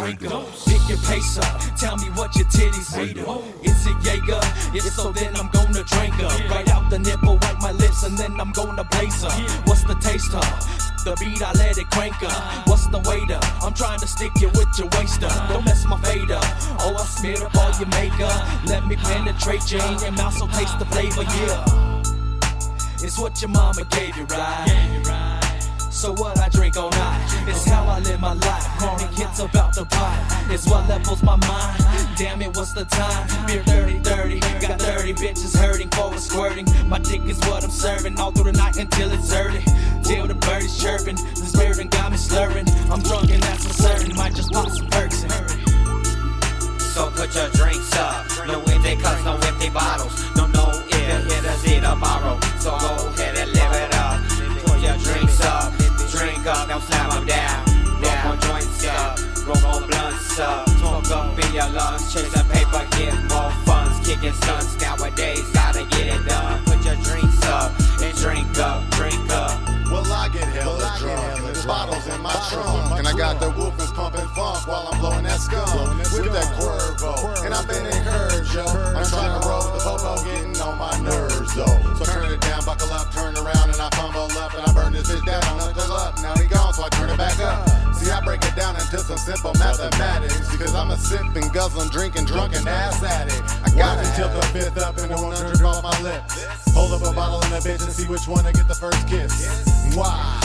drink up. Pick your pace up, tell me what your titties of. Is it Jaeger? If so, then I'm gonna drink up. Right out the nipple, wipe my lips, and then I'm gonna blaze up. What's the taste of? The beat, I let it crank up. What's the weight up? I'm trying to stick you with your waist up. Don't mess my fade up. Oh, I smeared up all your makeup. Let me penetrate you in your mouth, so taste the flavor, yeah. It's what your mama gave you, right? So what I drink all night about the pot. It's what levels my mind. Damn it, what's the time? Beer 30, 30. Got 30 bitches hurting for a squirting. My dick is what I'm serving all through the night until it's early. Till the birdies chirping. The up. Smoke up in your lungs. Chase the paper, get more funds. Kicking stunts nowadays. Gotta get it done. Put your drinks up and drink up. Drink up. Well, I get hella drunk, and there's bottles in my trunk. And I got the woofers pumping funk while I'm blowing that skunk with that Cuervo. And I've been encouraged, yo. I'm trying to roll the popo, simple mathematics because I'm a sipping, guzzling, drinking, drunken ass addict. I got to tilt the fifth up and the one drip off my lips. Hold up a bottle in a bitch and see which one to get the first kiss. Why?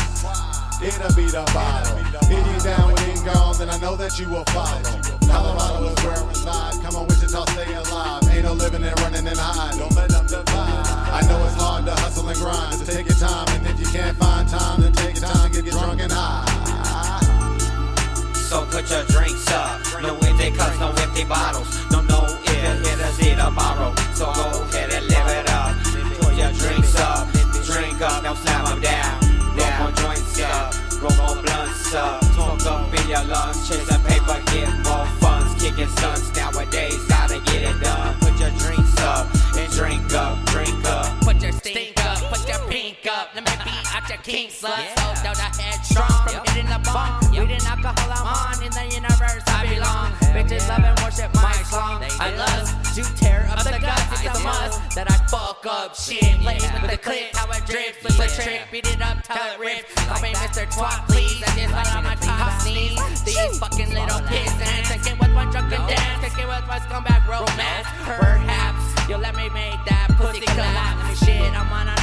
It'll be the bottle. Hit you down when he's gone, then I know that you will follow. Colorado is where I reside. Come on, Wichita, stay alive. Ain't no living and running and hide. Don't let them divide. Put your drinks up. No empty cups, no empty bottles. No, no, if hit us tomorrow. So go ahead and live it up. Put your drinks up. Drink up, now slam them down. Roll more joints up. Roll more blunts up. Smoke up in your lungs. Chase the paper, get more funds. Kicking stunts nowadays. Gotta get it done. Put your drinks up and drink up. Drink up. Put your stink up, pink up. Let me be out your kink slut. So oh, down the headstrong from hitting the bomb. Weed and alcohol, I'm on. In the universe, I belong. Bitches love and worship my song. I love to tear up the guts. It's a must that I fuck up shit. Late with the clip, how it drifts. Flip a trick, beat it up till it rips. Call me Mr. Twat, please. I just let out my top sneeze. These fucking little pissants. It with one drunken dance. Kick it with my scumbag romance. Perhaps you'll let me make that pussy collapse. Shit, I'm on an